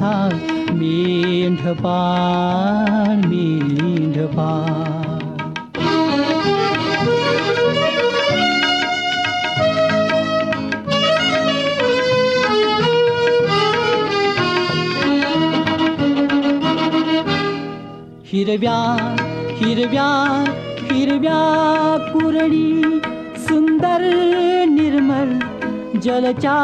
माझा मेंढपा मेंढपा हिरव्या हिरव्या हिरव्या कुरणी सुंदर निर्मल जलच्या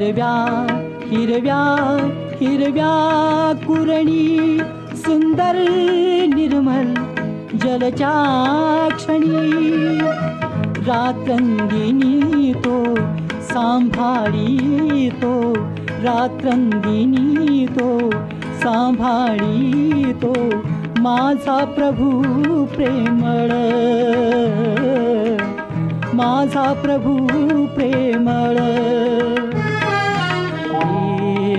हिरव्या हिरव्या हिरव्या कुरणी सुंदर निर्मल जलच्या क्षणी. रात्रंदिनी तो सांभाळी तो रात्रंदिनी तो सांभाळी तो माझा प्रभू प्रेमळ. माझा प्रभू प्रेमळ.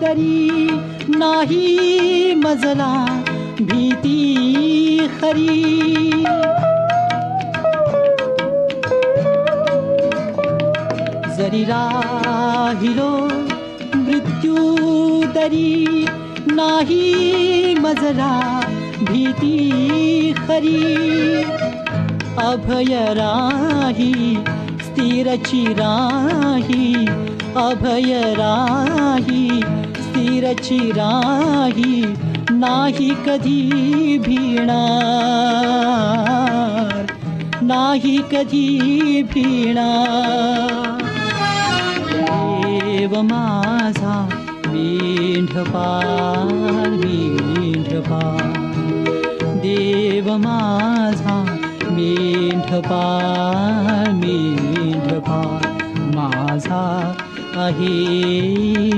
दरी नाही मजला भीती खरी। राहिलो मृत्यू दरी नाही मजला भीती खरी। अभय राही स्थिरची राही राही नाही कधी भिणार नाही कधी भिणार. देव माझा मेंढपा मेंढपा देव माझा मेंढपा मेंढपा माझा आहे.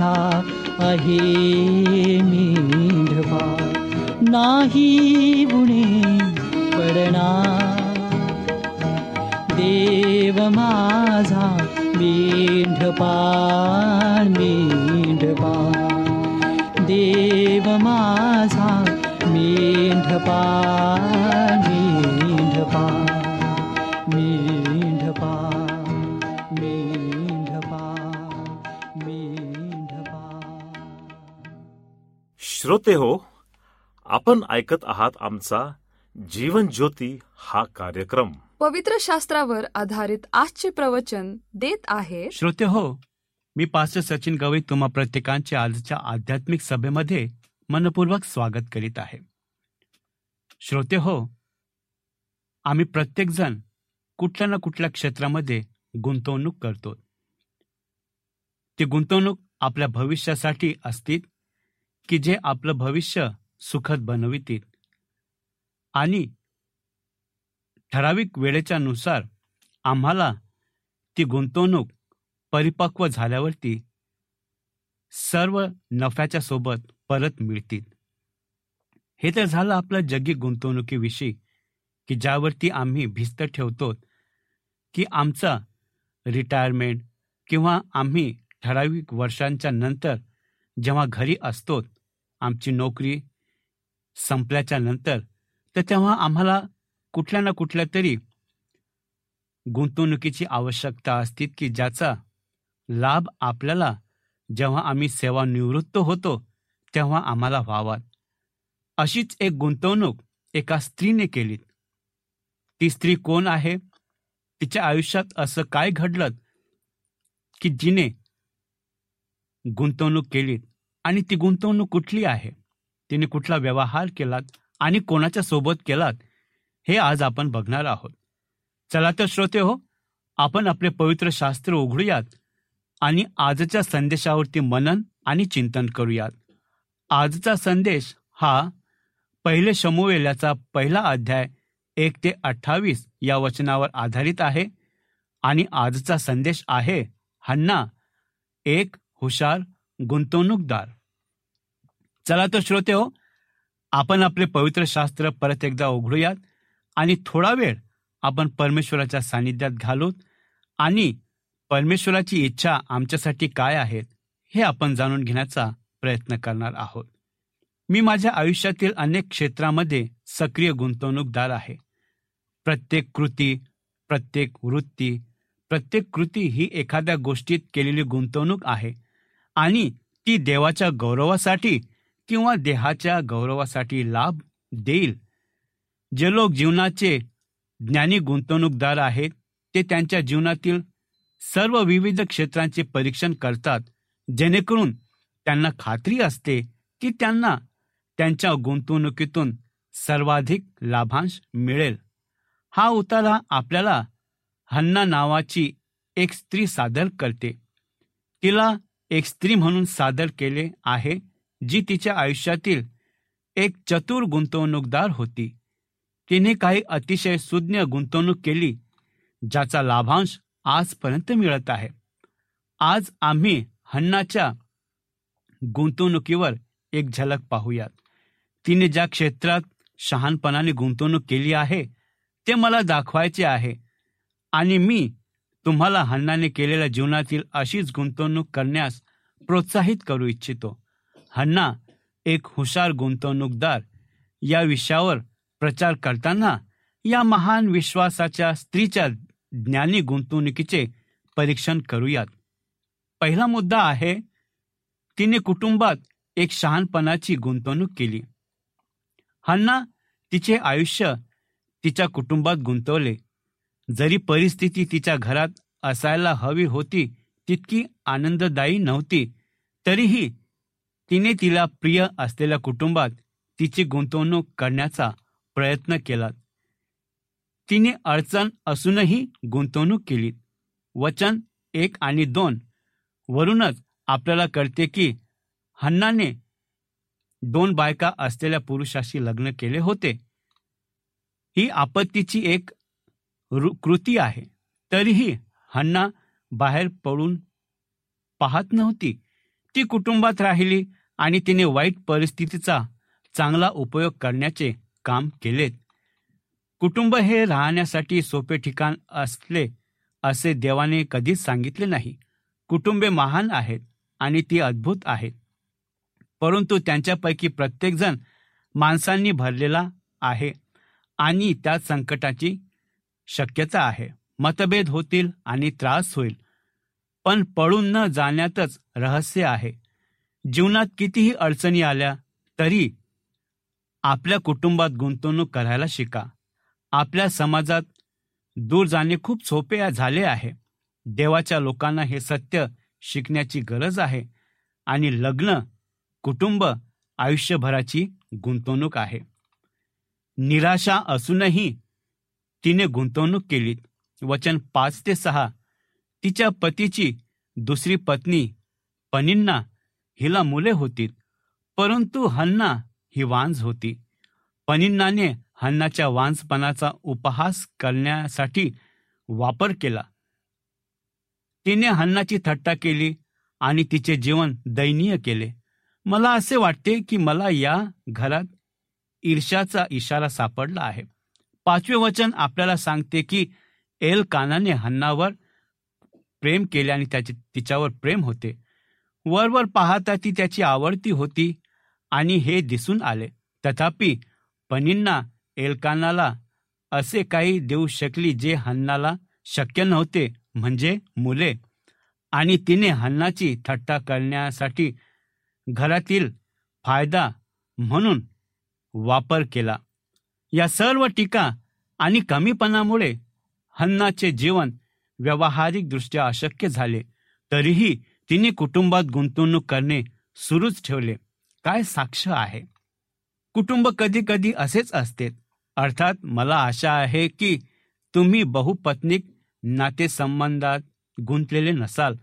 अही नाही गुणे पडणा देव माझा मीडपा मीडवा देव माझा मीडपा मीडपा श्रोते हो आपण ऐकत आहात आमचा जीवन ज्योती हा कार्यक्रम. पवित्र शास्त्रावर आधारित आजचे प्रवचन देत आहे. श्रोते हो मी पास्टर सचिन गवई तुम्हा प्रत्येकांच्या आजच्या आध्यात्मिक सभेमध्ये मनपूर्वक स्वागत करीत आहे. श्रोते हो आम्ही प्रत्येकजण कुठल्या ना कुठल्या क्षेत्रामध्ये गुंतवणूक करतो. ती गुंतवणूक आपल्या भविष्यासाठी असतील की जे आपलं भविष्य सुखद बनवितील. आणि ठराविक वेळेच्या नुसार आम्हाला ती गुंतवणूक परिपक्व झाल्यावरती सर्व नफ्याच्या सोबत परत मिळतील. हे तर झालं आपलं जगी गुंतवणुकीविषयी की ज्यावरती आम्ही भिस्त ठेवतो की आमचा रिटायरमेंट किंवा आम्ही ठराविक वर्षांच्या नंतर जेव्हा घरी असतो आमची नोकरी संपल्याच्या नंतर तर तेव्हा आम्हाला कुठल्या ना कुठल्या तरी गुंतवणुकीची आवश्यकता असते की ज्याचा लाभ आपल्याला जेव्हा आम्ही सेवानिवृत्त होतो तेव्हा आम्हाला व्हावा. अशीच एक गुंतवणूक एका स्त्रीने केली. ती स्त्री कोण आहे? तिच्या आयुष्यात असं काय घडलं की जिने गुंतवणूक केली? आणि ती गुंतवणूक कुठली आहे? तिने कुठला व्यवहार केलात आणि कोणाच्या सोबत केलात? हे आज आपण बघणार आहोत. चला तर श्रोते हो आपण आपले पवित्र शास्त्र उघडूयात आणि आजच्या संदेशावरती मनन आणि चिंतन करूयात. आजचा संदेश हा पहिले शमूवेल्याचा पहिला अध्याय एक ते अठ्ठावीस या वचनावर आधारित आहे आणि आजचा संदेश आहे हन्ना एक हुशार गुंतवणूकदार. चला तर श्रोते हो आपण आपले पवित्र शास्त्र परत एकदा उघडूयात आणि थोडा वेळ आपण परमेश्वराच्या सानिध्यात घालूत आणि परमेश्वराची इच्छा आमच्यासाठी काय आहेत हे आपण जाणून घेण्याचा प्रयत्न करणार आहोत. मी माझ्या आयुष्यातील अनेक क्षेत्रामध्ये सक्रिय गुंतवणूकदार आहे. प्रत्येक कृती प्रत्येक वृत्ती प्रत्येक कृती ही एखाद्या गोष्टीत केलेली गुंतवणूक आहे आणि ती देवाच्या गौरवासाठी किंवा देहाच्या गौरवासाठी लाभ देईल. जे लोक जीवनाचे ज्ञानी गुंतवणूकदार आहेत ते त्यांच्या जीवनातील सर्व विविध क्षेत्रांचे परीक्षण करतात जेणेकरून त्यांना खात्री असते की त्यांना त्यांच्या गुंतवणुकीतून सर्वाधिक लाभांश मिळेल. हा उतारा आपल्याला हन्ना नावाची एक स्त्री सादर करते. तिला एक स्त्री म्हणून सादर केले आहे. जी तिच्या आयुष्यातील एक चतुर गुंतवणूकदार होती. तिने काही अतिशय सुज्ञ गुंतवणूक केली ज्याचा लाभांश आजपर्यंत मिळत आहे. आज आम्ही हन्नाच्या गुंतवणुकीवर एक झलक पाहूयात. तिने ज्या क्षेत्रात शहाणपणाने गुंतवणूक केली आहे ते मला दाखवायचे आहे. आणि मी तुम्हाला हन्नाने केलेल्या जीवनातील अशीच गुंतवणूक करण्यास प्रोत्साहित करू इच्छितो. हन्ना एक हुशार गुंतवणूकदार. या विषयावर प्रचार करताना या महान विश्वासाच्या स्त्रीच्या ज्ञानी गुंतवणुकीचे परीक्षण करूयात. पहिला मुद्दा आहे तिने कुटुंबात एक शहाणपणाची गुंतवणूक केली. हन्ना तिचे आयुष्य तिच्या कुटुंबात गुंतवले. जरी परिस्थिती तिच्या घरात असायला हवी होती तितकी आनंददायी नव्हती तरीही तिने तिला प्रिय असलेल्या कुटुंबात तिची गुंतवणूक करण्याचा प्रयत्न केला. तिने अडचण असूनही गुंतवणूक केली. वचन एक आणि दोन वरूनच आपल्याला कळते की हन्नाने दोन बायका असलेल्या पुरुषाशी लग्न केले होते. ही आपत्तीची एक कृती आहे. तरीही हन्ना बाहेर पडून पाहत नव्हती. ती कुटुंबात राहिली आणि तिने वाईट परिस्थितीचा चांगला उपयोग करण्याचे काम केलेत कुटुंब हे राहण्यासाठी सोपे ठिकाण असले असे देवाने कधीच सांगितले नाही. कुटुंबे महान आहेत आणि ती अद्भुत आहेत. परंतु त्यांच्यापैकी प्रत्येकजण माणसांनी भरलेला आहे आणि त्या संकटाची शक्यता आहे. मतभेद होतील आणि त्रास होईल. पण पळून न जाण्यातच रहस्य आहे. जीवनात कितीही अडचणी आल्या तरी आपल्या कुटुंबात गुंतवणूक करायला शिका. आपल्या समाजात दूर जाणे खूप सोपे झाले आहे. देवाच्या लोकांना हे सत्य शिकण्याची गरज आहे आणि लग्न कुटुंब आयुष्यभराची गुंतवणूक आहे. निराशा असूनही तिने गुंतवणूक केली वचन पाच ते सहा तिच्या पतीची दुसरी पत्नी पनिन्ना हिला मुले होती परंतु हन्ना ही वांज होती. पनिन्नाने हन्नाच्या वांजपणाचा उपहास करण्यासाठी वापर केला. तिने हन्नाची थट्टा केली आणि तिचे जीवन दयनीय केले. मला असे वाटते की मला या घरात ईर्ष्याचा इशारा सापडला आहे. पाचवे वचन आपल्याला सांगते की एल कानाने हन्नावर प्रेम केले आणि त्याचे तिच्यावर प्रेम होते. वरवर पाहता ती त्याची आवडती होती आणि हे दिसून आले. तथापि पनींना एलकानाला असे काही देऊ शकली जे हन्नाला शक्य नव्हते म्हणजे मुले. आणि तिने हन्नाची थट्टा करण्यासाठी घरातील फायदा म्हणून वापर केला. या सर्व टीका आणि कमीपणामुळे हन्नाचे जीवन व्यावहारिकदृष्ट्या अशक्य झाले तरीही तिने कुटुंबात गुंतवणूक करणे सुरूच ठेवले. काय साक्ष आहे? कुटुंब कधी कधी असेच असते. अर्थात मला आशा आहे की तुम्ही बहुपत्निक नातेसंबंधात गुंतलेले नसाल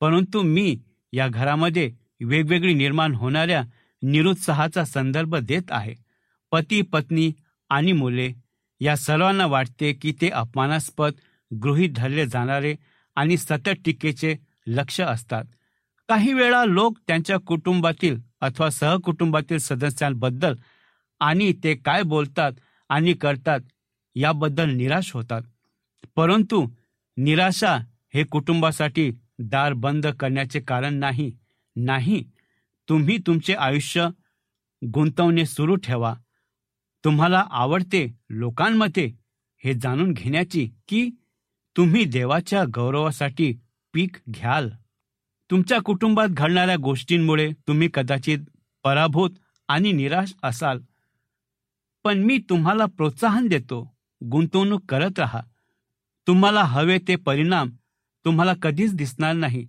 परंतु मी या घरामध्ये वेगवेगळी निर्माण होणाऱ्या निरुत्साहाचा संदर्भ देत आहे. पती पत्नी आणि मुले या सर्वांना वाटते की ते अपमानास्पद गृहीत धरले जाणारे आणि सतत टीकेचे लक्ष असतात. काही वेळा लोक त्यांच्या कुटुंबातील अथवा सहकुटुंबातील सदस्यांबद्दल आणि ते काय बोलतात आणि करतात याबद्दल निराश होतात. परंतु निराशा हे कुटुंबासाठी दार बंद करण्याचे कारण नाही. नाही तुम्ही तुमचे आयुष्य गुंतवणे सुरू ठेवा. तुम्हाला आवडते लोकांमध्ये हे जाणून घेण्याची की तुम्ही देवाच्या गौरवासाठी पीक घ्याल. तुमच्या कुटुंबात घडणाऱ्या गोष्टींमुळे तुम्ही कदाचित पराभूत आणि निराश असाल. पण मी तुम्हाला प्रोत्साहन देतो. गुंतवणूक करत राहा. तुम्हाला हवे ते परिणाम तुम्हाला कधीच दिसणार नाही.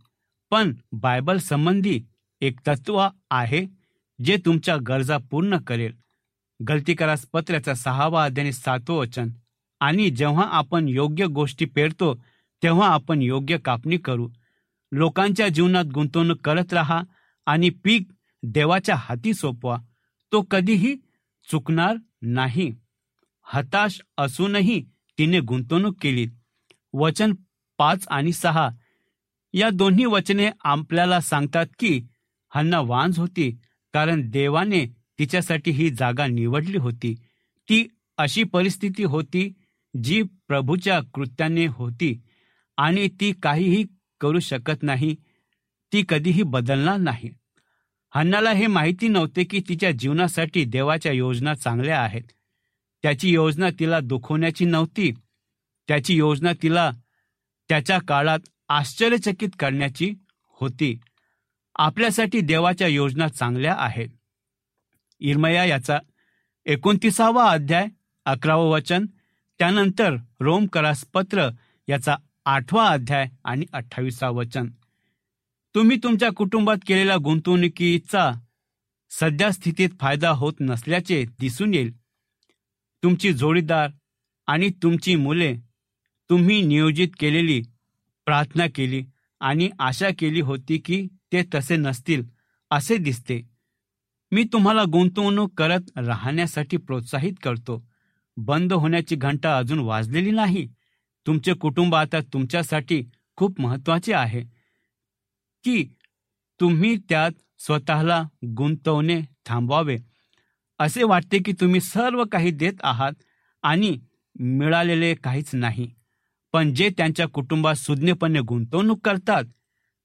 पण बायबल संबंधी एक तत्व आहे जे तुमच्या गरजा पूर्ण करेल. गलतीकारास पत्र्याचा सहावा अध्याय सातवं वचन. आणि जेव्हा आपण योग्य गोष्टी पेरतो तेव्हा आपण योग्य कापणी करू. लोकांच्या जीवनात गुंतवणूक करत राहा आणि पीक देवाच्या हाती सोपवा. तो कधीही चुकणार नाही. हताश असूनही तिने गुंतवणूक केली. वचन पाच आणि सहा. या दोन्ही वचने आपल्याला सांगतात की हन्ना वांज होती कारण देवाने तिच्यासाठी ही जागा निवडली होती. ती अशी परिस्थिती होती जी प्रभूच्या कृत्याने होती आणि ती काहीही करू शकत नाही ती कधीही बदलणार नाही. हन्नाला हे माहिती नव्हते की तिच्या जीवनासाठी देवाच्या योजना चांगल्या आहेत. त्याची योजना तिला दुखवण्याची नव्हती. त्याची योजना तिला त्याच्या काळात आश्चर्यचकित करण्याची होती. आपल्यासाठी देवाच्या योजना चांगल्या आहेत. इरमया याचा एकोणतीसावा अध्याय अकरावं वचन त्यानंतर रोम करासपत्र याचा आठवा अध्याय आणि अठ्ठावीसा वचन. तुम्ही तुमच्या कुटुंबात केलेल्या गुंतवणुकीचा सध्या स्थितीत फायदा होत नसल्याचे दिसून येईल. तुमची जोडीदार आणि तुमची मुले तुम्ही नियोजित केलेली प्रार्थना केली आणि आशा केली होती की ते तसे नसतील असे दिसते. मी तुम्हाला गुंतवणूक करत राहण्यासाठी प्रोत्साहित करतो. बंद होण्याची घंटा अजून वाजलेली नाही. तुमचे कुटुंब आता तुमच्यासाठी खूप महत्त्वाचे आहे. की तुम्ही त्यात स्वतःला गुंतवणे थांबवावे. असे वाटते की तुम्ही सर्व काही देत आहात आणि मिळालेले काहीच नाही. पण जे त्यांच्या कुटुंबात सुज्ञपणे गुंतवणूक करतात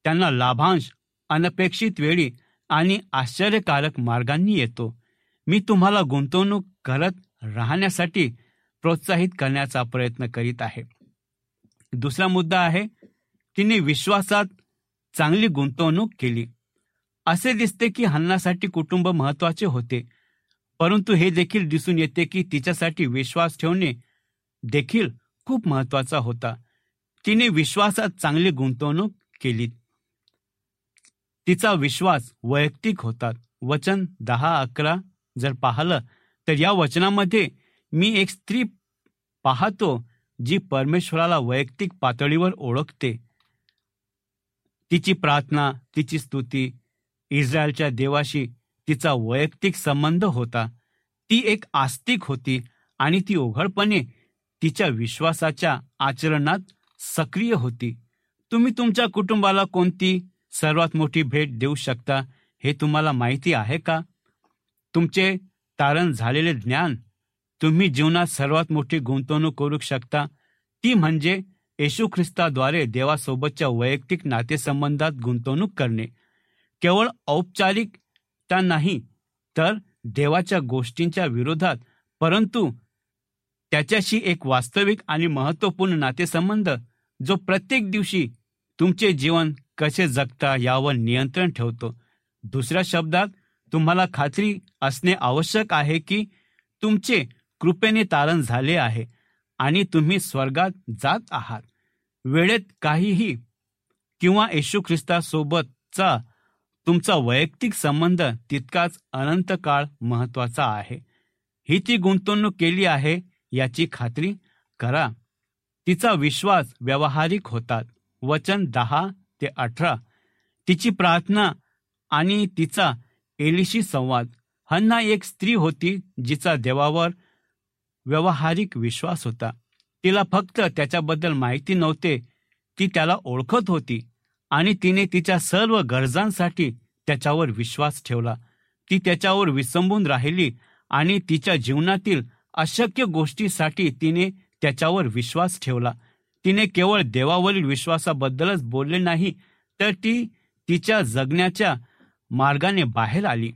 त्यांना लाभांश अनपेक्षित वेळी आणि आश्चर्यकारक मार्गांनी येतो. मी तुम्हाला गुंतवणूक करत राहण्यासाठी प्रोत्साहित करण्याचा प्रयत्न करीत आहे. दुसरा मुद्दा आहे तिने विश्वासात चांगली गुंतवणूक केली. असे दिसते की हन्नासाठी कुटुंब महत्त्वाचे होते परंतु हे देखील दिसून येते की तिच्यासाठी विश्वास ठेवणे देखील खूप महत्त्वाचा होता. तिने विश्वासात चांगली गुंतवणूक केली. तिचा विश्वास वैयक्तिक होता. वचन दहा अकरा जर पाहिलं तर या वचनामध्ये मी एक स्त्री पाहतो जी परमेश्वराला वैयक्तिक पातळीवर ओळखते. तिची प्रार्थना तिची स्तुती इस्रायलच्या देवाशी तिचा वैयक्तिक संबंध होता. ती एक आस्तिक होती आणि ती उघडपणे तिच्या विश्वासाच्या आचरणात सक्रिय होती. तुम्ही तुमच्या कुटुंबाला कोणती सर्वात मोठी भेट देऊ शकता हे तुम्हाला माहिती आहे का? तुमचे तारण झालेले ज्ञान तुम्ही जीवनात सर्वात मोठी गुंतवणूक करू शकता. ती म्हणजे येशू ख्रिस्ताद्वारे देवासोबतच्या वैयक्तिक नातेसंबंधात गुंतवणूक करणे. केवळ औपचारिकता नाही तर देवाच्या गोष्टींच्या विरोधात परंतु त्याच्याशी एक वास्तविक आणि महत्त्वपूर्ण नातेसंबंध जो प्रत्येक दिवशी तुमचे जीवन कसे जगता यावर नियंत्रण ठेवतो. दुसऱ्या शब्दात तुम्हाला खात्री असणे आवश्यक आहे की तुमचे कृपेने तारण झाले आहे आणि तुम्ही स्वर्गात जात आहात. वेळेत काहीही किंवा येशू ख्रिस्तासोबतचा तुमचा वैयक्तिक संबंध तितकाच अनंत काळ महत्त्वाचा आहे. ही ती गुंतवणूक केली आहे याची खात्री करा. तिचा विश्वास व्यावहारिक होतात. वचन दहा ते अठरा. तिची प्रार्थना आणि तिचा एलिशी संवाद. हन्ना एक स्त्री होती जिचा देवावर व्यावहारिक विश्वास होता. तिला फक्त त्याच्याबद्दल माहिती नव्हते. ती त्याला ओळखत होती आणि तिने तिच्या सर्व गरजांसाठी त्याच्यावर विश्वास ठेवला. ती त्याच्यावर विसंबून राहिली आणि तिच्या जीवनातील अशक्य गोष्टीसाठी तिने त्याच्यावर विश्वास ठेवला. तिने केवळ देवावरील विश्वासाबद्दलच बोलले नाही तर ती तिच्या जगण्याच्या मार्गाने बाहेर आली.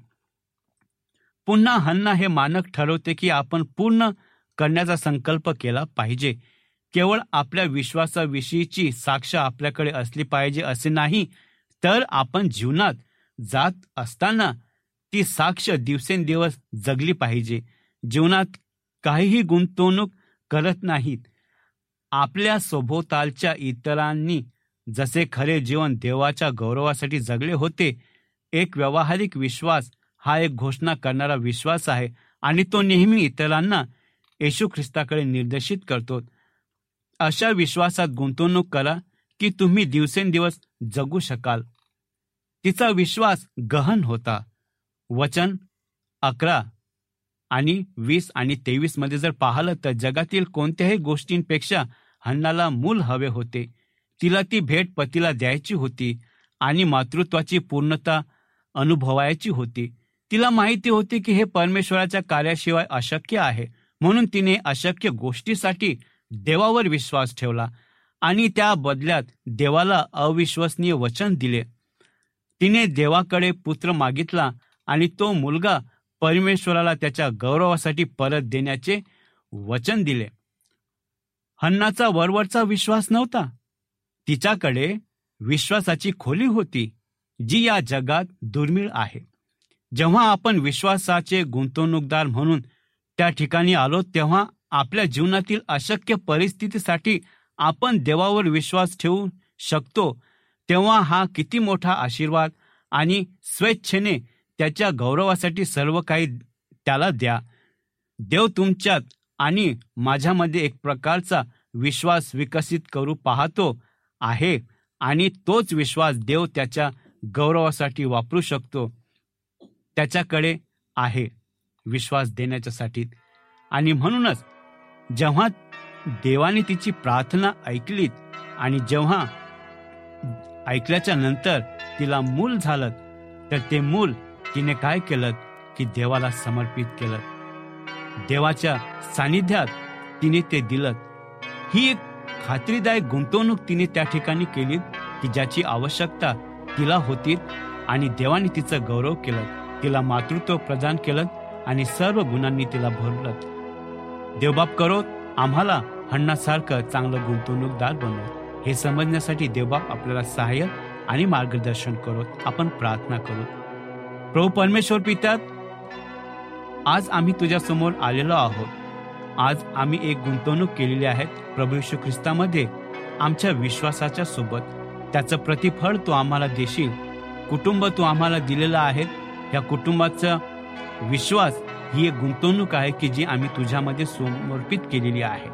पुन्हा हन्ना हे मानक ठरवते की आपण पूर्ण करण्याचा संकल्प केला पाहिजे. केवळ आपल्या विश्वासाविषयीची साक्ष आपल्याकडे असली पाहिजे असे नाही तर आपण जीवनात जात असताना ती साक्ष दिवसेंदिवस जगली पाहिजे. जीवनात काहीही गुंतवणूक करत नाहीत. आपल्या सभोवतालच्या इतरांनी जसे खरे जीवन देवाच्या गौरवासाठी जगले होते एक व्यावहारिक विश्वास हा एक घोषणा करणारा विश्वास आहे आणि तो नेहमी इतरांना येशू ख्रिस्ताकडे निर्देशित करतो. अशा विश्वासात गुंतवणूक करा की तुम्ही दिवसेंदिवस जगू शकाल. तिचा विश्वास गहन होता. वचन अकरा आणि वीस आणि तेवीसमध्ये जर पाहिलं तर जगातील कोणत्याही गोष्टींपेक्षा हन्नाला मूल हवे होते. तिला ती भेट पतीला द्यायची होती आणि मातृत्वाची पूर्णता अनुभवायची होती. तिला माहिती होती की हे परमेश्वराच्या कार्याशिवाय अशक्य आहे. म्हणून तिने अशक्य गोष्टीसाठी देवावर विश्वास ठेवला आणि त्या बदल्यात देवाला अविश्वसनीय वचन दिले. तिने देवाकडे पुत्र मागितला आणि तो मुलगा परमेश्वराला त्याच्या गौरवासाठी परत देण्याचे वचन दिले. हन्नाचा वरवरचा विश्वास नव्हता. तिच्याकडे विश्वासाची खोली होती. जी या जगात दुर्मिळ आहे. जेव्हा आपण विश्वासाचे गुंतवणूकदार म्हणून त्या ठिकाणी आलो तेव्हा आपल्या जीवनातील अशक्य परिस्थितीसाठी आपण देवावर विश्वास ठेवू शकतो तेव्हा हा किती मोठा आशीर्वाद आणि स्वेच्छेने त्याच्या गौरवासाठी सर्व काही त्याला द्या. देव तुमच्यात आणि माझ्यामध्ये एक प्रकारचा विश्वास विकसित करू पाहतो आहे आणि तोच विश्वास देव त्याच्या गौरवासाठी वापरू शकतो. त्याच्याकडे आहे विश्वास देण्याच्यासाठी आणि म्हणूनच जेव्हा देवाने तिची प्रार्थना ऐकलीत आणि जेव्हा ऐकल्याच्या नंतर तिला मूल झालं तर ते मूल तिने काय केलं? की देवाला समर्पित केलं. देवाच्या सानिध्यात तिने ते दिलं. ही एक खात्रीदायक गुंतवणूक तिने त्या ठिकाणी केली की ज्याची आवश्यकता तिला होती आणि देवाने तिचं गौरव केलं तिला मातृत्व प्रदान केलं आणि सर्व गुणांनी तिला भरलं देवबाप करो आम्हाला हण्णासारखं चांगलं गुंतवणूकदार बनव. हे समजण्यासाठी देवबाप आपल्याला सहाय्य आणि मार्गदर्शन करो आपण प्रार्थना करू प्रभू परमेश्वर पित्यात आज आम्ही तुझ्या समोर आलेलो आहोत. आज आम्ही एक गुंतवणूक केलेली आहे प्रभू ख्रिस्तामध्ये आमच्या विश्वासाच्या सोबत. त्याचं प्रतिफळ तू आम्हाला देशील. कुटुंब तू आम्हाला दिलेलं आहे. या कुटुंबाचा विश्वास ही एक गुंतवणूक आहे की जी आम्ही तुझ्यामध्ये समर्पित केलेली आहे.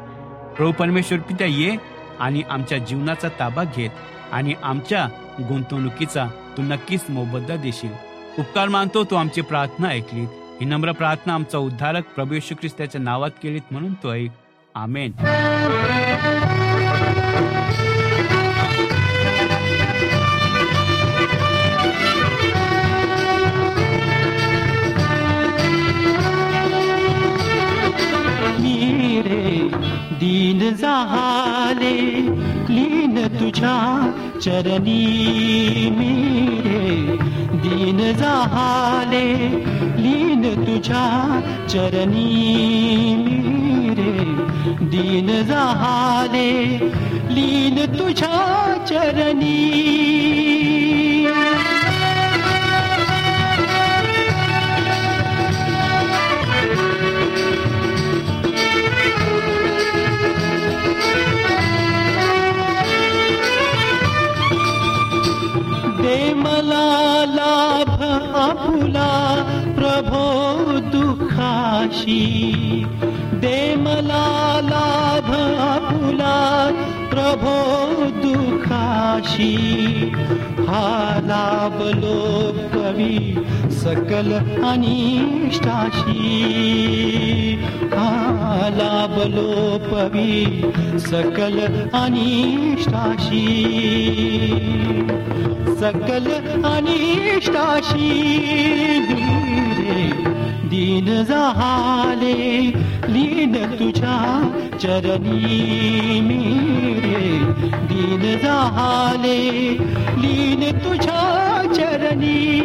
प्रभू परमेश्वर पित्या ये आणि आमच्या जीवनाचा ताबा घेत आणि आमच्या गुंतवणुकीचा तू नक्कीच मोबदला देशील. उपकार मानतो तू आमची प्रार्थना ऐकली ही नम्र प्रार्थना आमचा उद्धारक प्रभू येशू ख्रिस्ताच्या नावात केलीत म्हणून तो ऐक. आमेन. दीन जाहाले लीन तुझ्या चरणी मीरे। दीन जाहाले लीन मीरे। दीन जाहाले लीन चरणी े अपुला प्रभो दुखाशी। दे अपुला प्रभो दुखाशी। हा लाभ लोकवि सकल अनिष्ठा लोपवी सकल अनिष्टाशी। सकल अनिष्टाशी रे दीन जाहाले लीन तुझ्या चरणी मेरे। दीन जाहाले लीन तुझ्या चरणी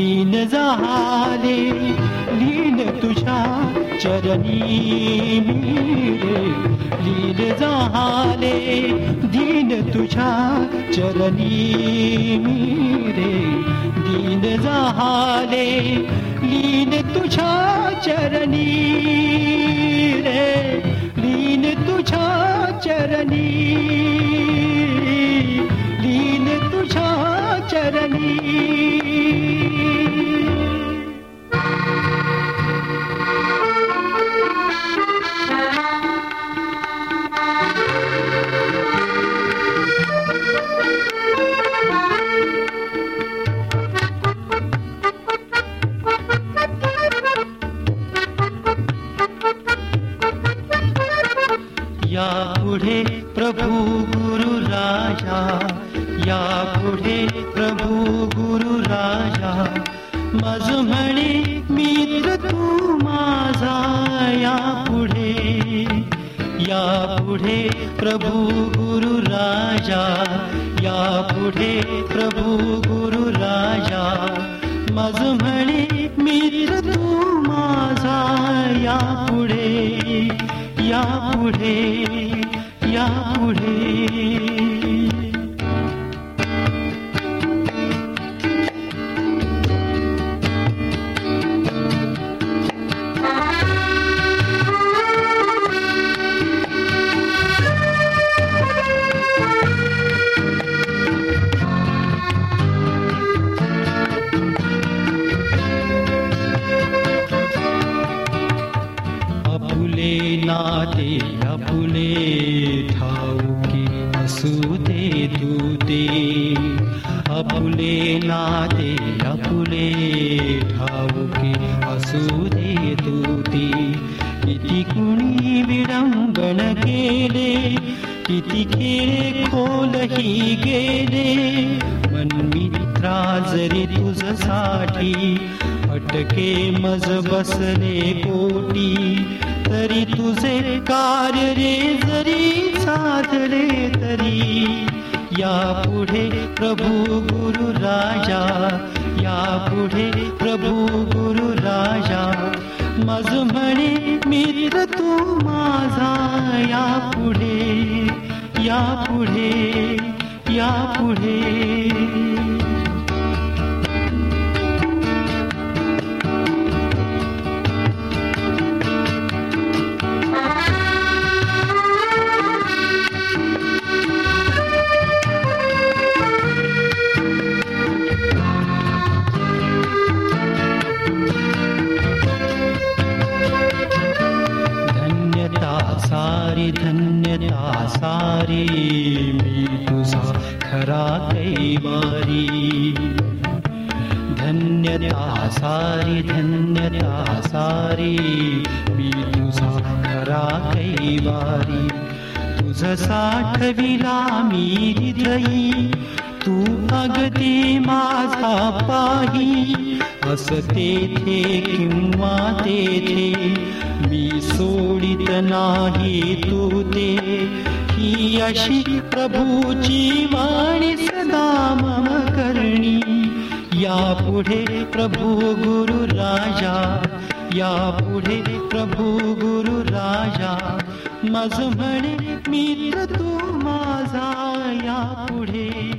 दीन झाले लीन तुझ्या चरणी मीरे लीन झाले दीन तुझ्या चरणी मीरे दीन झाले लीन तुझ्या चरणी रे लीन तुझ्या चरणी लीन तुझ्या चरणी साधले तरी। या पुढे प्रभू गुरु राजा या पुढे प्रभू गुरु राजा। मज म्हणे मित्र तू माझा या पुढे या पुढे या पुढे सारी धन्यता सारी मी तुझा खरा कैवारी धन्यता सारी धन्यता सारी मी तुझा खरा कैवारी तुझ साठविला मी हृदयी तू अगदी माझा पाही। अस तेथे किंवा तेथे मी सोडित नाही तू ते. ही अशी प्रभूची वाणी सदा मम करणी. या पुढे प्रभू गुरु राजा. या पुढे प्रभू गुरु राजा. मज म्हणे मित्र तू माझा या पुढे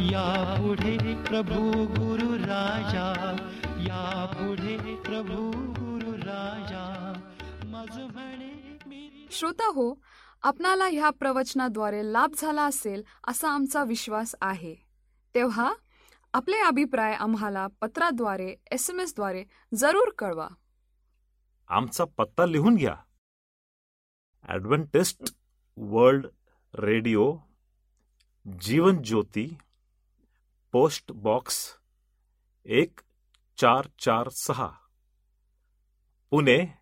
या पुढे प्रभू गुरु राजा. या पुढे प्रभू गुरु राजा. श्रोता हो आपणाला ह्या प्रवचनाद्वारे लाभ झाला असेल असा आमचा विश्वास आहे. तेव्हा आपले अभिप्राय आम्हाला पत्राद्वारे एस एम एसद्वारे जरूर कळवा. आमचा पत्ता लिहून घ्या. Adventist World Radio Jeevan Jyoti post box एक चार चार सहा पुणे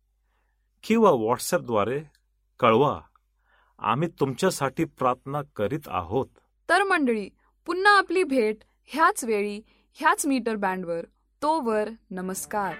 किंवा व्हॉट्सअपद्वारे कळवा. आम्ही तुमच्यासाठी प्रार्थना करीत आहोत. तर मंडळी पुन्हा आपली भेट ह्याच वेळी ह्याच मीटर बँडवर. तोवर नमस्कार.